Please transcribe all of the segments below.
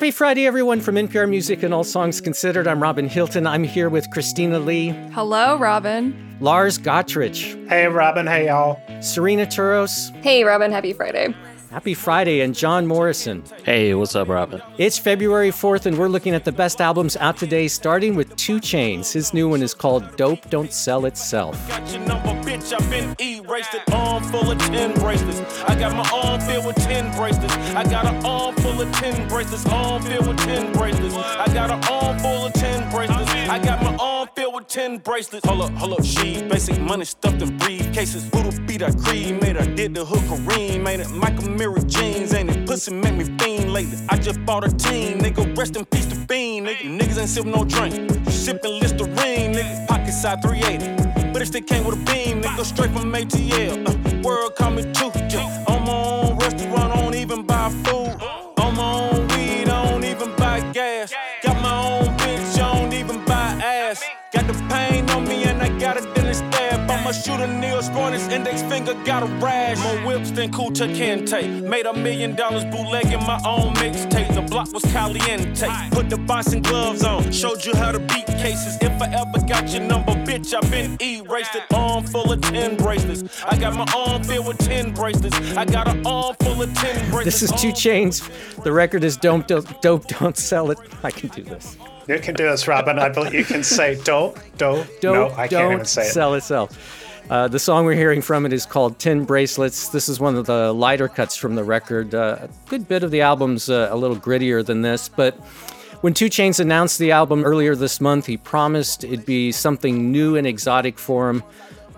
Happy Friday, everyone, from NPR Music and All Songs Considered. I'm Robin Hilton. I'm here with Christina Lee. Hello, Robin. Lars Gotrich. Hey, Robin. Hey, y'all. Serena Turos. Hey, Robin. Happy Friday. Happy Friday, and John Morrison. Hey, what's up, Robin? It's February 4th, and we're looking at the best albums out today, starting with 2 Chainz. His new one is called Dope Don't Sell Itself. Got your number, bitch. I've been erased. An arm full of 10 bracelets. I got my arm filled with 10 bracelets. I got an arm full of 10 bracelets. Arm filled with 10 bracelets. I got an arm full of 10 bracelets. I got my arm filled with 10 bracelets. Hold up, hold up, she basic money stuffed in briefcases. Voodoo beat I cream, made I did the hook Kareem, made it Michael Mirror jeans, ain't it? Pussy make me fiend lately. I just bought a team, nigga. Rest in peace to fiend, nigga. Niggas ain't sipping no drink. You sipping Listerine, nigga. Pocket side 380. But if they came with a beam, nigga, straight from ATL. Uh, than Kuta Kente. Made a million dollars bootlegging my own mixtape. The block was caliente. Put the boxing gloves on, showed you how to beat cases. If I ever got your number, bitch, i been erased. An arm full of 10 bracelets. I got my arm filled with 10 bracelets. I got an arm full of 10 bracelets. This is 2 Chainz. The record is Dope, Dope, Dope Don't Sell It. I can do this. You can do this, Robin. I believe you can say dope, dope. Dope, no, I don't can't even say it. sell itself. Uh, the song we're hearing from it is called 10 Bracelets. This is one of the lighter cuts from the record. Uh, a good bit of the album's uh, a little grittier than this, but when 2 Chainz announced the album earlier this month, he promised it'd be something new and exotic for him.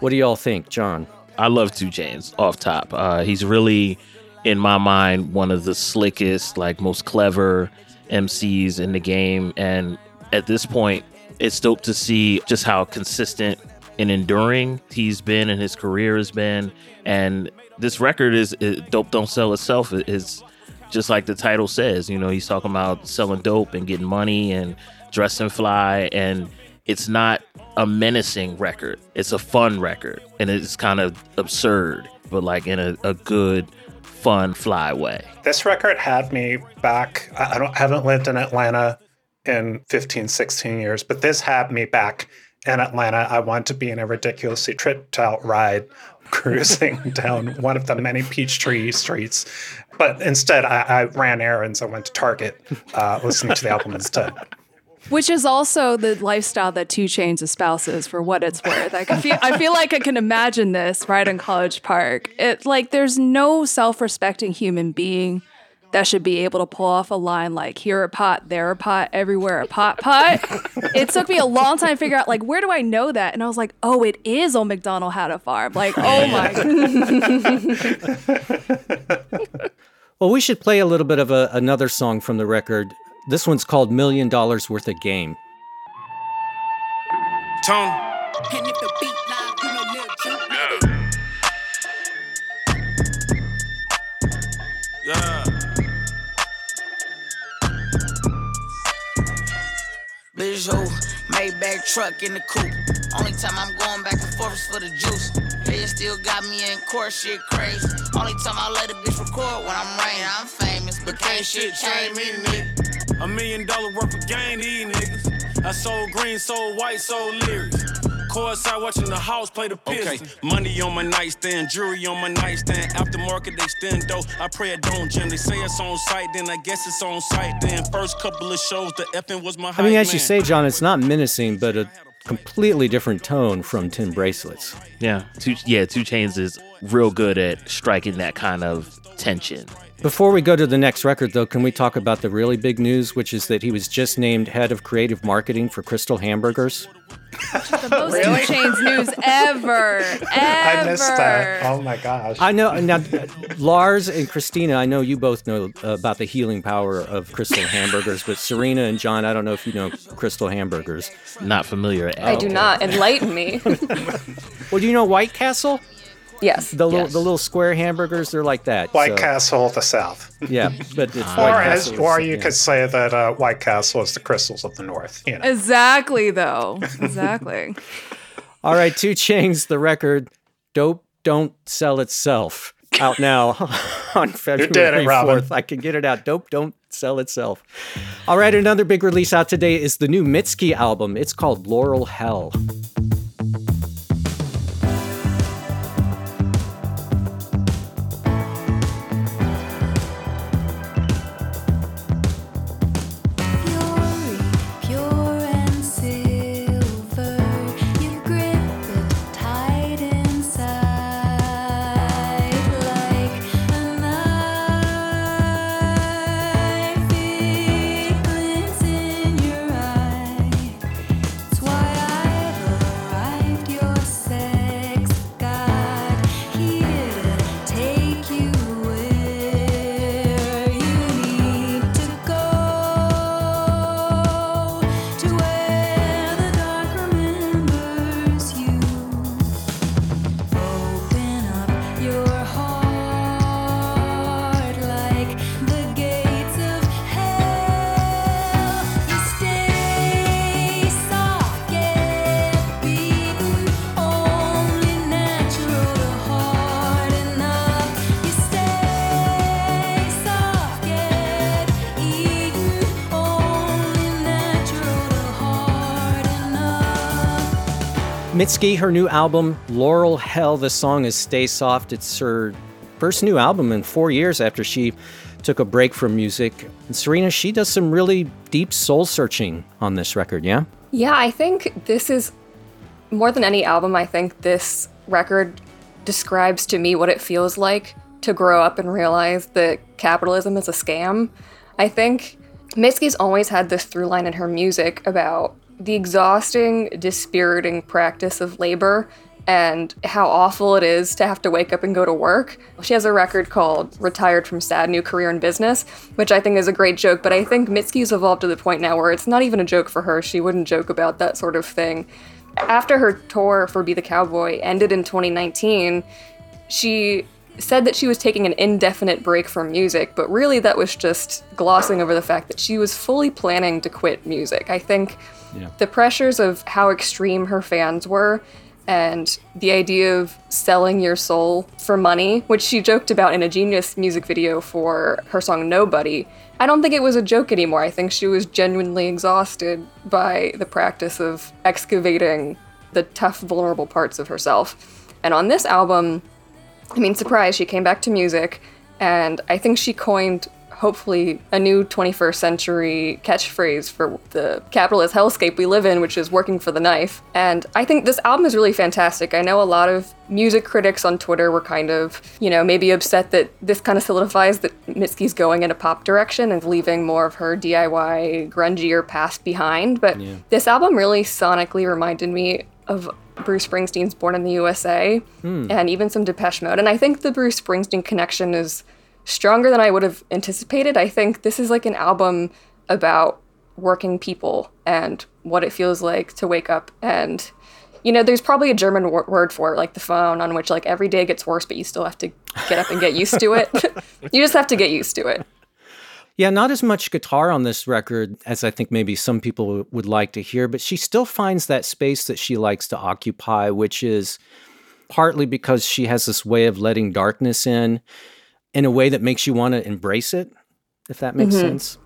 What do y'all think, John? I love 2 Chainz off top. Uh, he's really, in my mind, one of the slickest, like most clever MCs in the game. And at this point, it's dope to see just how consistent and enduring he's been and his career has been. And this record is, Dope Don't Sell Itself is just like the title says. You know, he's talking about selling dope and getting money and dressing fly. And it's not a menacing record, it's a fun record. And it's kind of absurd, but like in a, a good, fun, fly way. This record had me back. I, don't, I haven't lived in Atlanta in 15, 16 years, but this had me back in Atlanta. I want to be in a ridiculously tripped out ride cruising down one of the many Peachtree streets. But instead, I, I ran errands. I went to Target uh, listening to the album instead. Which is also the lifestyle that 2 Chainz espouses for what it's worth. I, feel, I feel like I can imagine this right in College Park. It like there's no self-respecting human being that should be able to pull off a line like here a pot, there a pot, everywhere a pot pot. it took me a long time to figure out like where do I know that? And I was like, oh, it is Old McDonald had a farm. Like, oh my Well, we should play a little bit of a, another song from the record. This one's called Million Dollars Worth of Game. Tone. Yeah. Bitch, who? Maybach truck in the coupe. Only time I'm going back and forth is for the juice. They still got me in court, shit crazy. Only time I let a bitch record when I'm rain, I'm famous, but can't shit change me, nigga. A million dollar worth of gain, these niggas. I sold green, sold white, sold lyrics. Courtside watching the house play the Pistons. Okay. Money on my nightstand, jewelry on my nightstand. Aftermarket, they stand dope. I pray it don't jam. They say it's on site, then I guess it's on site. Then first couple of shows, the effing was my I mean, as man. you say, John, it's not menacing, but a completely different tone from 10 Bracelets. Yeah, two, yeah, 2 Chainz is real good at striking that kind of tension. Before we go to the next record, though, can we talk about the really big news, which is that he was just named head of creative marketing for Krystal Hamburgers? The most really? 2 Chainz news ever, ever. I missed that. Oh my gosh. I know. Now, Lars and Christina, I know you both know uh, about the healing power of Krystal Hamburgers, but Serena and John, I don't know if you know Krystal Hamburgers. Not familiar at all. I do not. Enlighten me. well, do you know White Castle? Yes. The little the little square hamburgers, they're like that. White so. Castle of the South. Yeah, but it's or White as, Castle. or you yeah. could say that uh, White Castle is the Krystals of the North. You know. Exactly, though. Exactly. All right, 2 Chainz, the record. Dope don't sell itself. out now on February did it, Robin. 4th. I can get it out. Dope don't sell itself. All right, another big release out today is the new Mitski album. It's called Laurel Hell. Mitski, her new album, Laurel Hell. The song is Stay Soft. It's her first new album in four years after she took a break from music. And Serena, she does some really deep soul searching on this record, yeah? Yeah, I think this is more than any album, I think this record describes to me what it feels like to grow up and realize that capitalism is a scam. I think Mitski's always had this through line in her music about the exhausting, dispiriting practice of labor and how awful it is to have to wake up and go to work. She has a record called Retired from Sad New Career in Business, which I think is a great joke, but I think Mitski's evolved to the point now where it's not even a joke for her. She wouldn't joke about that sort of thing. After her tour for Be the Cowboy ended in 2019, she said that she was taking an indefinite break from music, but really that was just glossing over the fact that she was fully planning to quit music. I think the pressures of how extreme her fans were and the idea of selling your soul for money, which she joked about in a Genius music video for her song Nobody. I don't think it was a joke anymore. I think she was genuinely exhausted by the practice of excavating the tough, vulnerable parts of herself. And on this album, I mean, surprise, she came back to music, and I think she coined, hopefully, a new 21st century catchphrase for the capitalist hellscape we live in, which is working for the knife. And I think this album is really fantastic. I know a lot of music critics on Twitter were kind of, you know, maybe upset that this kind of solidifies that Mitski's going in a pop direction and leaving more of her DIY, grungier past behind. But this album really sonically reminded me of Bruce Springsteen's Born in the USA and even some Depeche Mode. And I think the Bruce Springsteen connection is stronger than I would have anticipated. I think this is like an album about working people and what it feels like to wake up and you know there's probably a german wor- word for it like the phone on which like every day gets worse but you still have to get up and get used to it you just have to get used to it Yeah, not as much guitar on this record as I think maybe some people would like to hear, but she still finds that space that she likes to occupy, which is partly because she has this way of letting darkness in in a way that makes you want to embrace it, if that makes mm-hmm. sense.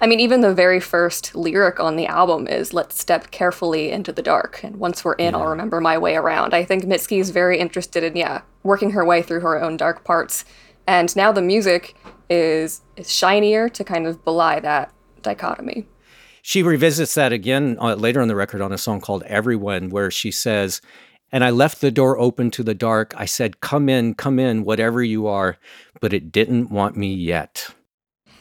I mean, even the very first lyric on the album is "Let's step carefully into the dark, and once we're in, I'll remember my way around." I think Mitski is very interested in, yeah, working her way through her own dark parts, and now the music is is shinier to kind of belie that dichotomy. She revisits that again uh, later on the record on a song called Everyone, where she says, And I left the door open to the dark. I said, Come in, come in, whatever you are, but it didn't want me yet.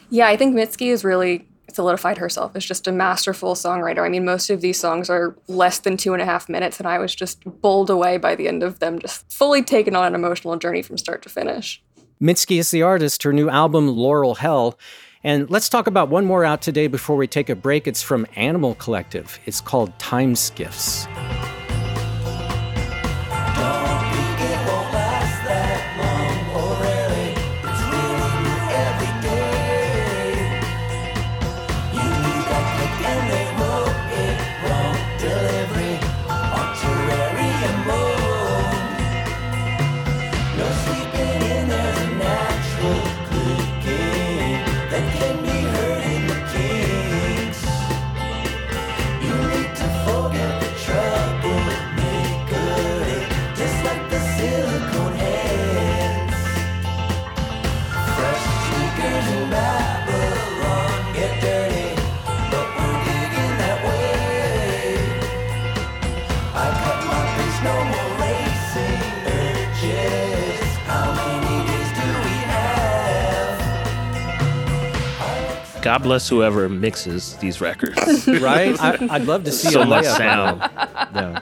Yeah, I think Mitski has really solidified herself as just a masterful songwriter. I mean, most of these songs are less than two and a half minutes, and I was just bowled away by the end of them, just fully taken on an emotional journey from start to finish. Mitski is the artist, her new album, Laurel Hell. And let's talk about one more out today before we take a break. It's from Animal Collective. It's called Time Skiffs. God bless whoever mixes these records. right? I, I'd love to see so a much sound. Yeah.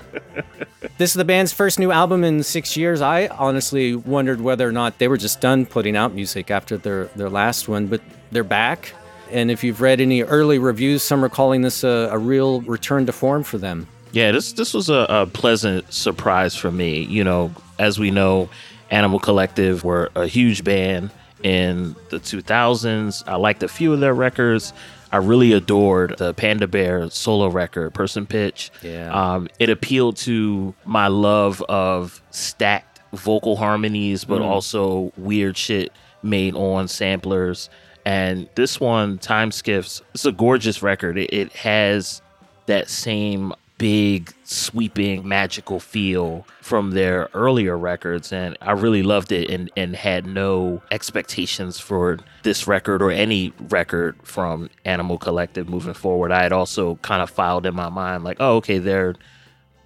This is the band's first new album in six years. I honestly wondered whether or not they were just done putting out music after their, their last one, but they're back. And if you've read any early reviews, some are calling this a, a real return to form for them. Yeah, this this was a, a pleasant surprise for me. You know, as we know, Animal Collective were a huge band in the 2000s. I liked a few of their records. I really adored the Panda Bear solo record, Person Pitch. Yeah. Um, it appealed to my love of stacked vocal harmonies, but also weird shit made on samplers. And this one, Time Skiffs, it's a gorgeous record. It, it has that same big, sweeping, magical feel from their earlier records. And I really loved it and, and had no expectations for this record or any record from Animal Collective moving forward. I had also kind of filed in my mind, like, oh, okay, they're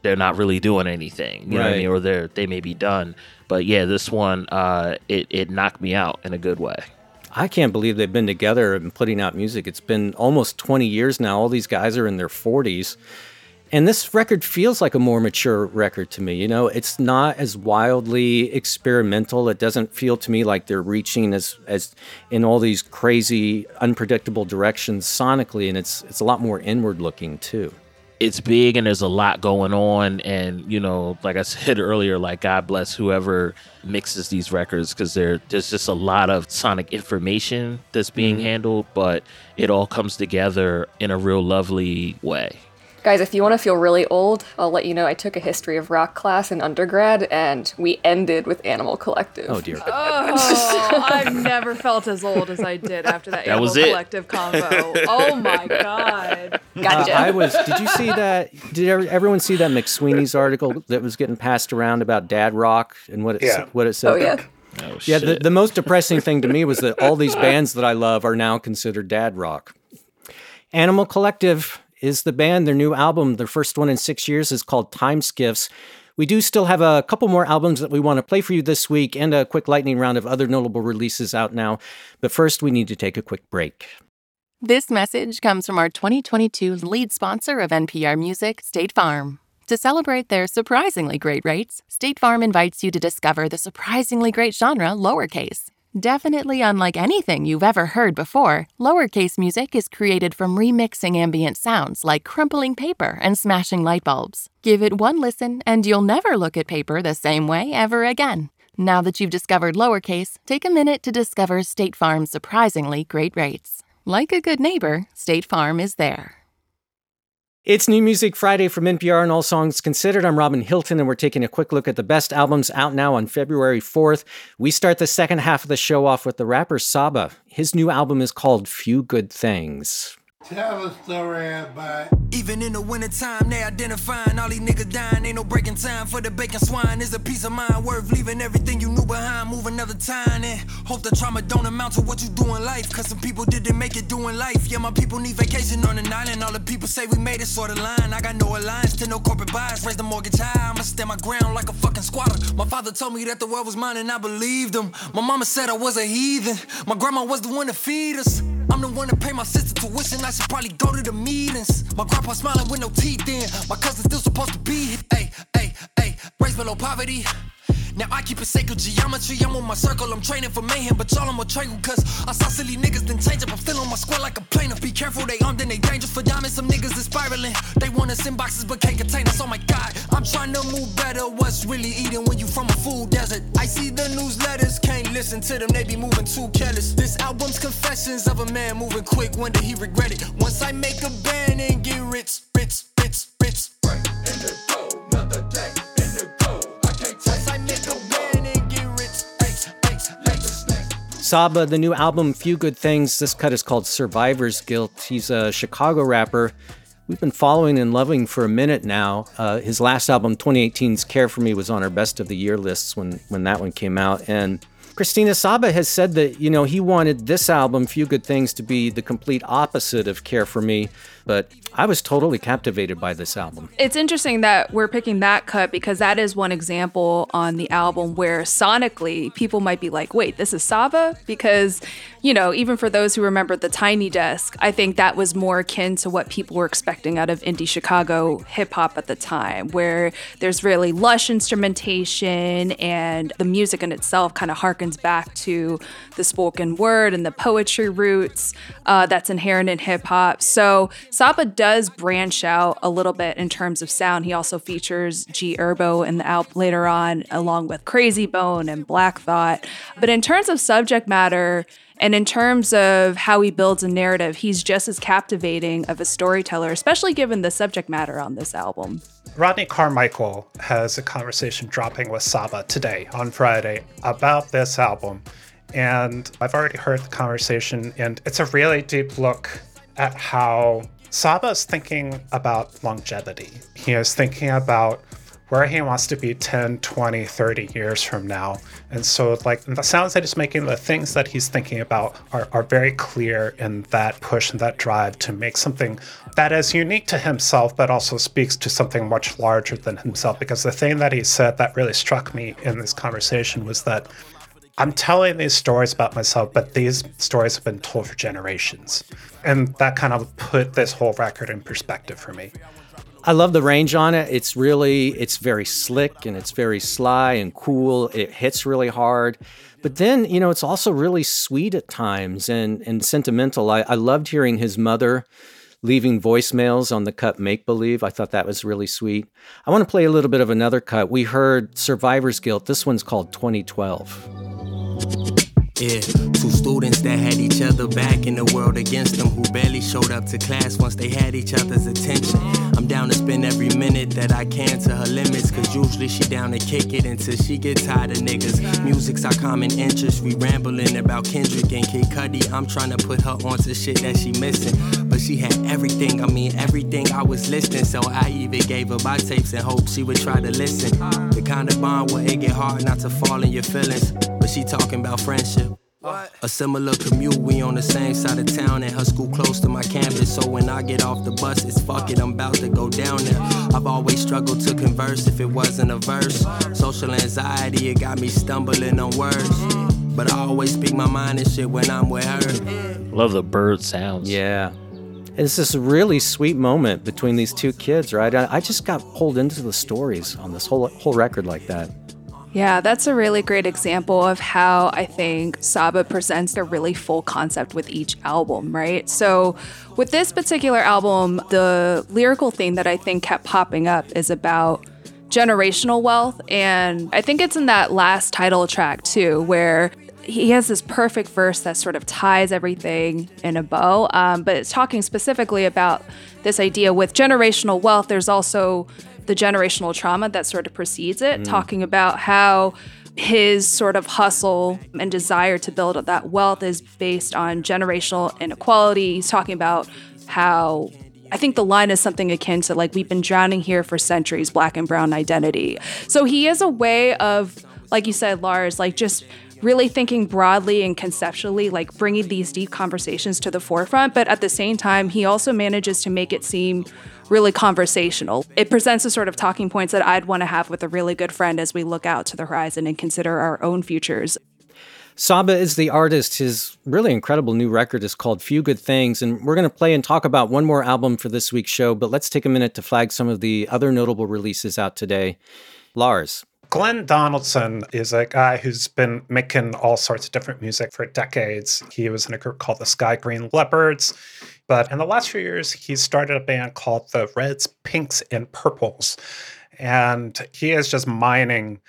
they're not really doing anything. You know what I mean? Or they're they may be done. But yeah, this one, uh, it, it knocked me out in a good way. I can't believe they've been together and putting out music. It's been almost 20 years now. All these guys are in their 40s. And this record feels like a more mature record to me. You know, it's not as wildly experimental. It doesn't feel to me like they're reaching as as in all these crazy, unpredictable directions sonically, and it's it's a lot more inward looking too. it's big and there's a lot going on and you know like i said earlier like god bless whoever mixes these records because there there's just a lot of sonic information that's being mm-hmm. handled but it all comes together in a real lovely way Guys, if you want to feel really old, I'll let you know I took a history of rock class in undergrad and we ended with Animal Collective. Oh dear. Oh, I've never felt as old as I did after that, That was Animal it. Collective combo. Oh my god. Gotcha. Uh, I was. Did you see that? Did everyone see that McSweeney's article that was getting passed around about dad rock and what it Yeah. what it said? oh, yeah. oh Yeah, shit the, the most depressing thing to me was that all these bands that I love are now considered dad rock. Animal Collective is the band. Their new album, their first one in six years, is called Time Skiffs. We do still have a couple more albums that we want to play for you this week and a quick lightning round of other notable releases out now. But first, we need to take a quick break. This message comes from our 2022 lead sponsor of NPR Music, State Farm. To celebrate their surprisingly great rates, State Farm invites you to discover the surprisingly great genre lowercase. Definitely unlike anything you've ever heard before, lowercase music is created from remixing ambient sounds like crumpling paper and smashing light bulbs. Give it one listen, and you'll never look at paper the same way ever again. Now that you've discovered lowercase, take a minute to discover State Farm's surprisingly great rates. Like a good neighbor, State Farm is there. It's New Music Friday from NPR and All Songs Considered. I'm Robin Hilton, and we're taking a quick look at the best albums out now on February 4th. We start the second half of the show off with the rapper Saba. His new album is called Few Good Things. Tell a story about Even in the wintertime, they identifying all these niggas dying. Ain't no breaking time for the bacon swine. Is a peace of mind worth leaving everything you knew behind. Move another time and hope the trauma don't amount to what you do in life. Cause some people didn't make it doing life. Yeah, my people need vacation on an island. All the people say we made it sort of line. I got no alliance to no corporate bias. Raise the mortgage high. I'ma stand my ground like a fucking squatter. My father told me that the world was mine and I believed him. My mama said I was a heathen. My grandma was the one to feed us. I'm the one to pay my sister tuition. I should probably go to the meetings. My grandpa smiling with no teeth in. My cousin still supposed to be. Hey, hey, hey, raised below poverty. Now I keep a sacred geometry. I'm on my circle. I'm training for mayhem, but y'all I'm a triangle. Cause I saw silly niggas then change up. I'm still on my square like a plaintiff. Be careful, they armed and they dangerous for diamonds. Some niggas is spiraling. They want us in boxes but can't contain us. Oh my god, I'm trying to move better. What's really eating when you from a food desert? I see the newsletters, can't listen to them. They be moving too careless. This album's confessions of a man moving quick. When did he regret it? Once I make a band and get rich, Saba, the new album, Few Good Things. This cut is called Survivor's Guilt. He's a Chicago rapper. We've been following and loving for a minute now. Uh, his last album, 2018's Care for Me, was on our best of the year lists when, when that one came out. And Christina Saba has said that, you know, he wanted this album, Few Good Things, to be the complete opposite of Care for Me, but I was totally captivated by this album. It's interesting that we're picking that cut because that is one example on the album where sonically people might be like, wait, this is Saba? Because, you know, even for those who remember the Tiny Desk, I think that was more akin to what people were expecting out of indie Chicago hip hop at the time, where there's really lush instrumentation and the music in itself kind of harkens back to the spoken word and the poetry roots uh, that's inherent in hip hop. So Saba does branch out a little bit in terms of sound. He also features G Herbo in the album later on, along with Krayzie Bone and Black Thought. But in terms of subject matter, and in terms of how he builds a narrative, he's just as captivating of a storyteller, especially given the subject matter on this album. Rodney Carmichael has a conversation dropping with Saba today on Friday about this album. And I've already heard the conversation, and it's a really deep look at how Saba is thinking about longevity. He is thinking about where he wants to be 10, 20, 30 years from now. And so, like, the sounds that he's making, the things that he's thinking about are, are very clear in that push and that drive to make something that is unique to himself, but also speaks to something much larger than himself. Because the thing that he said that really struck me in this conversation was that I'm telling these stories about myself, but these stories have been told for generations. And that kind of put this whole record in perspective for me. I love the range on it. It's really, it's very slick and it's very sly and cool. It hits really hard. But then, you know, it's also really sweet at times and, and sentimental. I, I loved hearing his mother leaving voicemails on the cut Make Believe. I thought that was really sweet. I want to play a little bit of another cut. We heard Survivor's Guilt. This one's called 2012. Yeah, two students that had each other back in the world against them who barely showed up to class once they had each other's attention. I'm down to spend every minute that I can to her limits, cause usually she down to kick it until she get tired of niggas. Music's our common interest, we rambling about Kendrick and Kid Cudi. I'm trying to put her onto shit that she missing, but she had everything, I mean everything I was listening, so I even gave her my tapes and hoped she would try to listen. The kind of bond where it get hard not to fall in your feelings, but she talking about friendship. Oh. A similar commute, we on the same side of town, and her school close to my campus. So when I get off the bus, it's fuck it, I'm about to go down there. I've always struggled to converse if it wasn't a verse. Social anxiety, it got me stumbling on words. But I always speak my mind and shit when I'm with her. Love the bird sounds. Yeah. It's this really sweet moment between these two kids, right? I, I just got pulled into the stories on this whole whole record like that. Yeah, that's a really great example of how I think Saba presents a really full concept with each album, right? So, with this particular album, the lyrical theme that I think kept popping up is about generational wealth. And I think it's in that last title track, too, where he has this perfect verse that sort of ties everything in a bow. Um, but it's talking specifically about this idea with generational wealth, there's also the generational trauma that sort of precedes it, Mm. talking about how his sort of hustle and desire to build up that wealth is based on generational inequality. He's talking about how I think the line is something akin to like we've been drowning here for centuries, black and brown identity. So he is a way of, like you said, Lars, like just really thinking broadly and conceptually, like bringing these deep conversations to the forefront. But at the same time, he also manages to make it seem really conversational. It presents the sort of talking points that I'd want to have with a really good friend as we look out to the horizon and consider our own futures. Saba is the artist. His really incredible new record is called Few Good Things. And we're going to play and talk about one more album for this week's show, but let's take a minute to flag some of the other notable releases out today. Lars. Glenn Donaldson is a guy who's been making all sorts of different music for decades. He was in a group called the Sky Green Leopards. But in the last few years, he started a band called the Reds, Pinks, and Purples. And he is just mining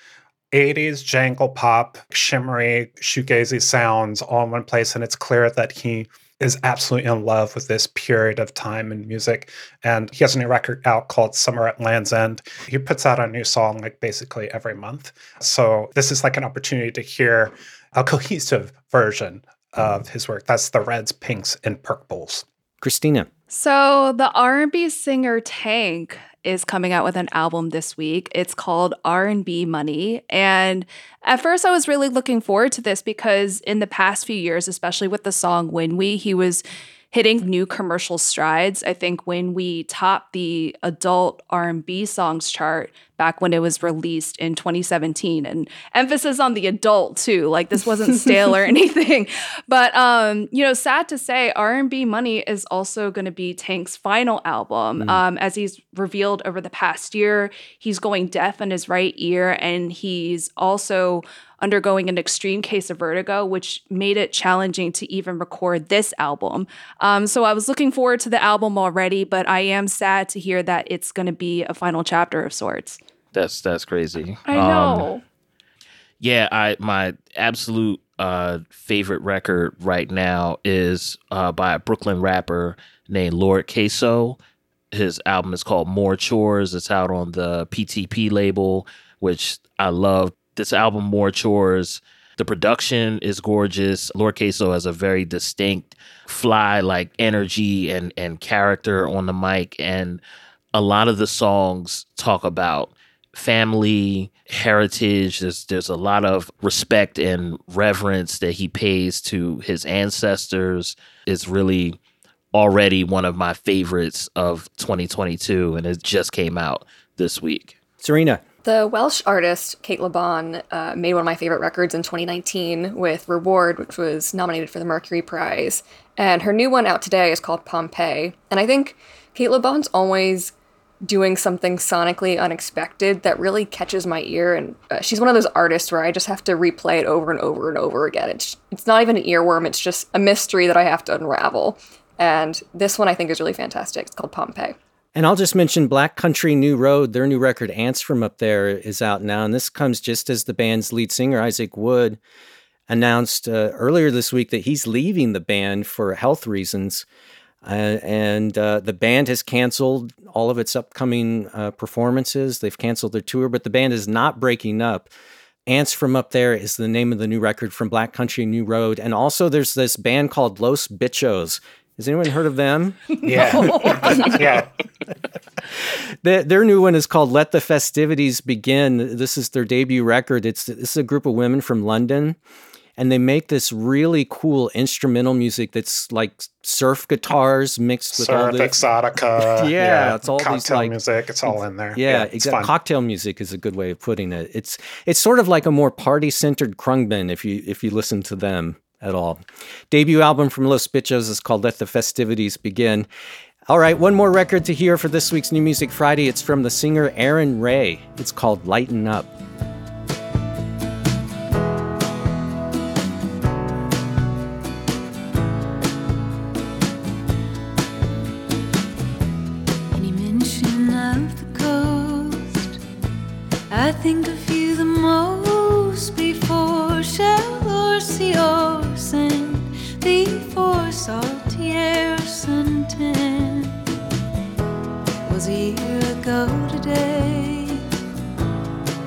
80s jangle pop, shimmery, shoegazy sounds all in one place. And it's clear that he is absolutely in love with this period of time in music. And he has a new record out called Summer at Land's End. He puts out a new song like basically every month. So this is like an opportunity to hear a cohesive version of his work. That's the Reds, Pinks, and Purples. Christina. So the R&B singer Tank is coming out with an album this week. It's called R&B Money, and at first I was really looking forward to this because in the past few years, especially with the song When We, he was hitting new commercial strides. I think when we topped the adult R&B songs chart back when it was released in 2017 and emphasis on the adult too. Like this wasn't stale or anything. But um, you know, sad to say R&B Money is also going to be Tank's final album. Mm. Um, as he's revealed over the past year, he's going deaf in his right ear and he's also undergoing an extreme case of vertigo, which made it challenging to even record this album. Um, so I was looking forward to the album already, but I am sad to hear that it's going to be a final chapter of sorts. That's that's crazy. I Um, know. yeah, I my absolute uh, favorite record right now is uh, by a Brooklyn rapper named Lord Queso. His album is called More Chores. It's out on the PTP label, which I love. This album, More Chores, the production is gorgeous. Lord Queso has a very distinct, fly like energy and and character on the mic, and a lot of the songs talk about family heritage there's there's a lot of respect and reverence that he pays to his ancestors is really already one of my favorites of 2022 and it just came out this week Serena. The Welsh artist Cate Le Bon uh, made one of my favorite records in 2019 with Reward, which was nominated for the Mercury Prize. And her new one out today is called Pompeii. And I think Cate Le Bon's always doing something sonically unexpected that really catches my ear. And uh, she's one of those artists where I just have to replay it over and over and over again. It's, it's not even an earworm, it's just a mystery that I have to unravel. And this one I think is really fantastic. It's called Pompeii. And I'll just mention Black Country New Road. Their new record, Ants from Up There, is out now. And this comes just as the band's lead singer, Isaac Wood, announced uh, earlier this week that he's leaving the band for health reasons. Uh, and uh, the band has canceled all of its upcoming uh, performances. They've canceled their tour, but the band is not breaking up. Ants from Up There is the name of the new record from Black Country New Road. And also, there's this band called Los Bichos. Has anyone heard of them? Yeah. yeah. Their, their new one is called Let the Festivities Begin. This is their debut record. It's this is a group of women from London and they make this really cool instrumental music that's like surf guitars mixed with all Surf, this exotica. Yeah, it's all these, cocktail like- music. It's all in there. Yeah, it's exactly. fun. Cocktail music is a good way of putting it. It's it's sort of like a more party-centered Khruangbin if you if you listen to them at all. Debut album from Los Bichos is called Let the Festivities Begin. All right, one more record to hear for this week's New Music Friday. It's from the singer Erin Rae. It's called Lighten Up. Any mention of the coast, I think of you the most before shell or sea or salty air suntan. Was a year ago today,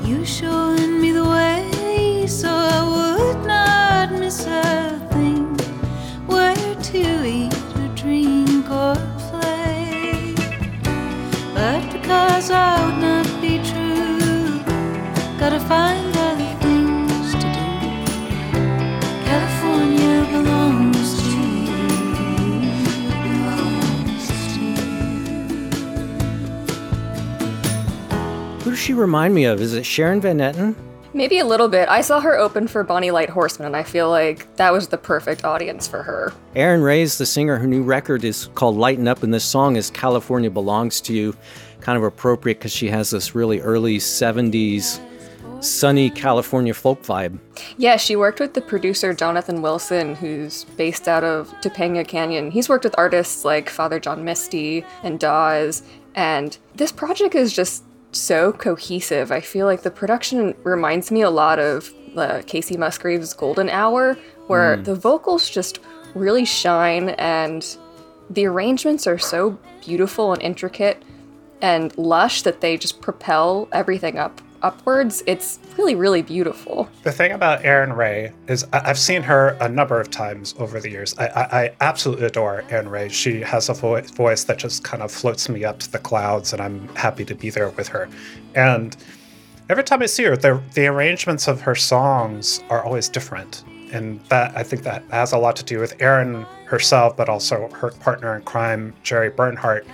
you showing she remind me of? Is it Sharon Van Etten? Maybe a little bit. I saw her open for Bonny Light Horseman, and I feel like that was the perfect audience for her. Erin Rae's the singer. Her new record is called Lighten Up, and this song is California Belongs to You. Kind of appropriate because she has this really early 70s sunny California folk vibe. Yeah, she worked with the producer Jonathan Wilson, who's based out of Topanga Canyon. He's worked with artists like Father John Misty and Dawes, and this project is just so cohesive. I feel like the production reminds me a lot of uh, Kacey Musgraves' Golden Hour, where Mm. the vocals just really shine and the arrangements are so beautiful and intricate and lush that they just propel everything up upwards, it's really, really beautiful. The thing about Erin Rae is I- have seen her a number of times over the years. I, I, I absolutely adore Erin Rae. She has a vo- voice that just kind of floats me up to the clouds, and I'm happy to be there with her. And every time I see her, the, the arrangements of her songs are always different. And that I think that has a lot to do with Erin herself, but also her partner in crime, Jerry Bernhardt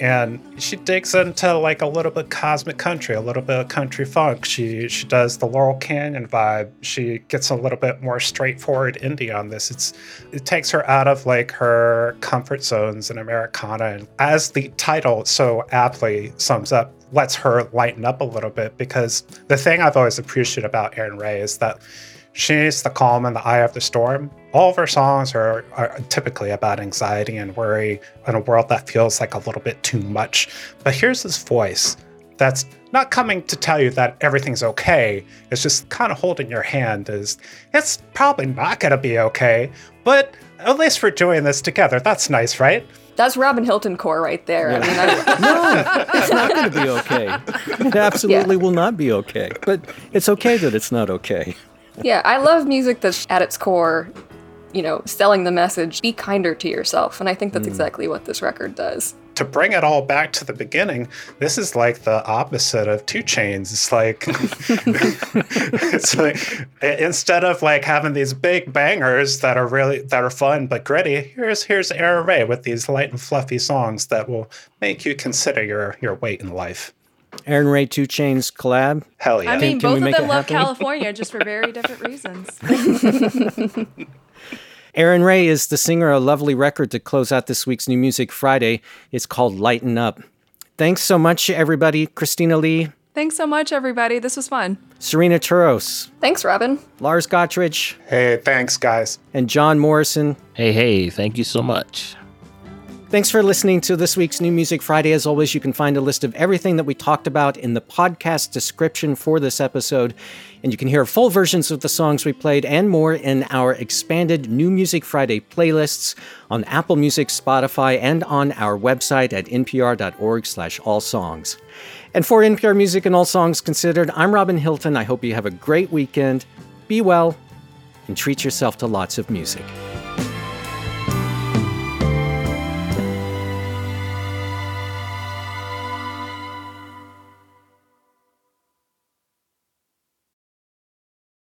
and she digs into like a little bit cosmic country, a little bit of country funk. She she does the Laurel Canyon vibe. She gets a little bit more straightforward indie on this. It's it takes her out of like her comfort zones in Americana, and as the title so aptly sums up, lets her lighten up a little bit because the thing I've always appreciated about Erin Rae is that She's the calm in the eye of the storm. All of her songs are, are, typically about anxiety and worry in a world that feels like a little bit too much. But here's this voice that's not coming to tell you that everything's okay. It's just kind of holding your hand as it's probably not going to be okay, but at least we're doing this together. That's nice, right? That's Robin Hilton core right there. I mean, I, no, it's not going to be okay. It absolutely yeah. will not be okay. But it's okay that it's not okay yeah, I love music that's at its core, you know, selling the message, be kinder to yourself. And I think that's mm. exactly what this record does. To bring it all back to the beginning, this is like the opposite of 2 Chainz. It's like, it's like instead of like having these big bangers that are really that are fun but gritty, here's here's Erin Rae with these light and fluffy songs that will make you consider your your weight in life. Erin Rae 2 Chains collab. Hell yeah. I mean, can, both of them love happen? California just for very different reasons. Erin Rae is the singer a lovely record to close out this week's New Music Friday. It's called Lighten Up. Thanks so much, everybody. Christina Lee. Thanks so much, everybody. This was fun. Serena Turos. Thanks, Robin. Lars Gotrich. Hey, thanks, guys. And John Morrison. Hey, hey, thank you so much. Thanks for listening to this week's New Music Friday. As always, you can find a list of everything that we talked about in the podcast description for this episode. And you can hear full versions of the songs we played and more in our expanded New Music Friday playlists on Apple Music, Spotify, and on our website at npr.org slash all songs. And for NPR Music and All Songs Considered, I'm Robin Hilton. I hope you have a great weekend. Be well and treat yourself to lots of music.